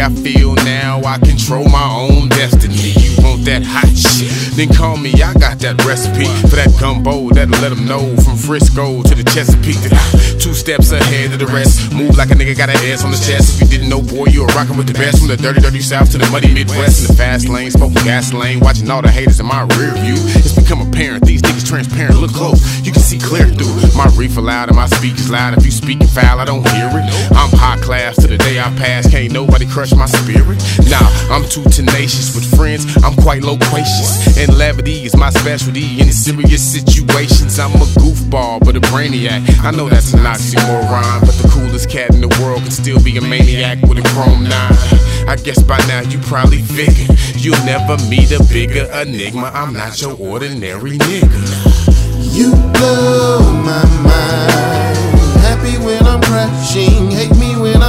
I feel now. I control my own destiny. That hot shit? Then call me, I got that recipe for that gumbo that'll let them know from Frisco to the Chesapeake. Two steps ahead of the rest. Move like a nigga got an ass on the chest. If you didn't know, boy, you were rocking with the best. From the dirty, dirty south to the muddy Midwest. In the fast lane, smoking gasoline, watching all the haters in my rear view. It's become apparent, these niggas transparent. Look close, you can see clear through. My reefer loud and my speakers loud. If you speaking foul, I don't hear it. I'm high class to the day I pass. Can't nobody crush my spirit. Nah, I'm too tenacious with friends. I'm quite loquacious. And levity is my specialty in serious situations. I'm a goofball, but a brainiac. I know that's an oxymoron, but the coolest cat in the world can still be a maniac with a chrome nine. I guess by now you probably figured you'll never meet a bigger enigma. I'm not your ordinary nigga. You blow my mind. Happy when I'm crashing, hate me when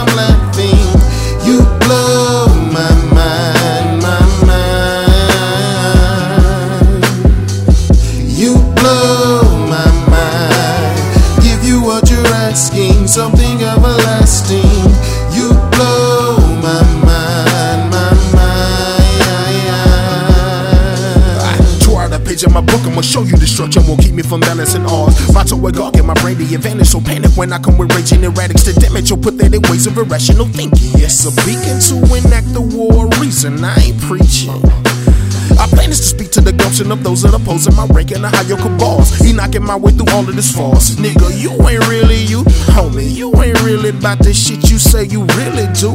Show you the structure won't keep me from balancing odds. Vato with God, get my brain the advantage, so panic when I come with raging erratics to damage your pathetic ways of irrational thinking. Yes, a beacon to enact the war reason, I ain't preaching. Gumption of those that opposing my rank and the higher cabals. He knocking my way through all of this false. Nigga, you ain't really you. Homie, you ain't really about the shit you say you really do.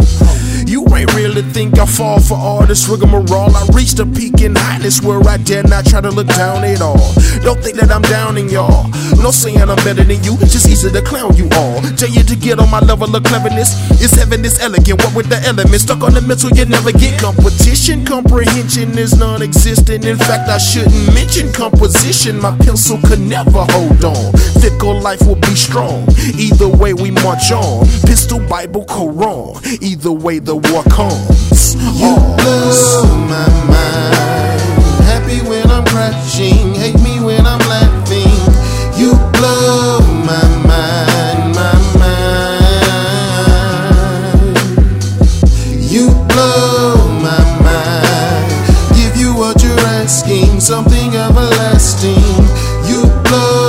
You ain't really think I fall for all this rigmarole. I reached a peak in highness where I dare not try to look down at all. Don't think that I'm downing y'all. No saying I'm better than you, just easy to clown you all. Tell you to get on my level of cleverness. It's heaven, it's elegant. What with the elements? Stuck on the mental, you never get competition. Comprehension is non existent. In fact, I shouldn't mention composition. My pencil could never hold on. Fickle life will be strong. Either way, we march on. Pistol, Bible, Quran. Either way, the war comes. You blow my mind. Happy when I'm crashing, hate me when I'm laughing. You blow my mind, my mind. You blow my mind. Give you what you're Scheme something everlasting. You blow.